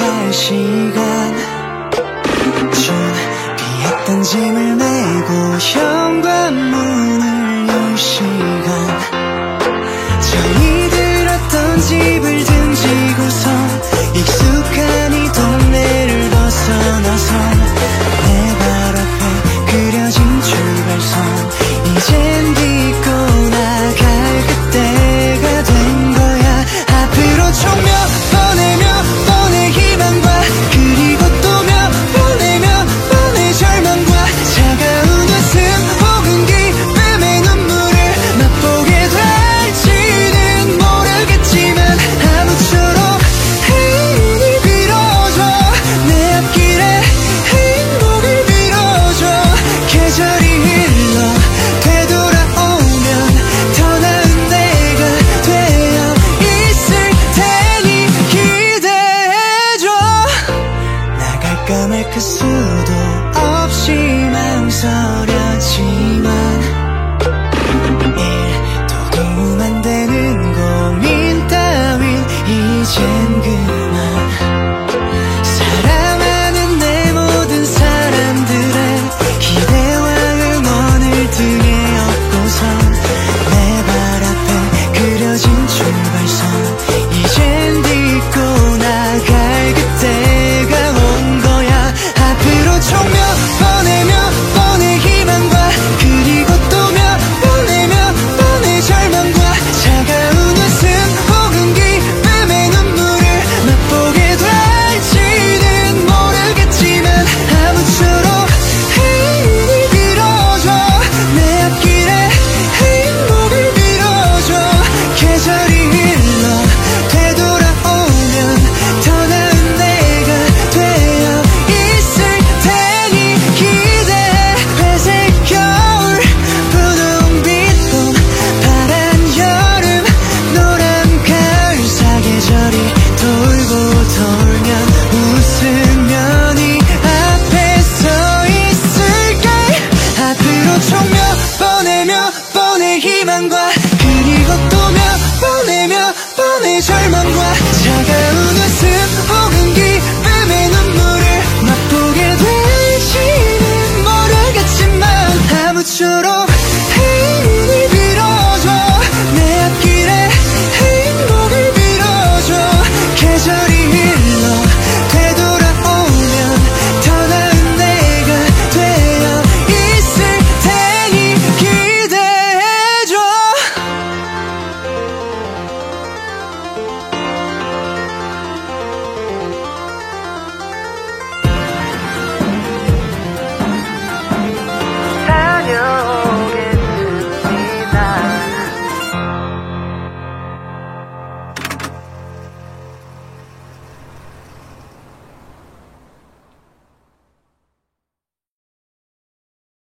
갈 시간. 준비했던 짐을 메고 현관문을 열시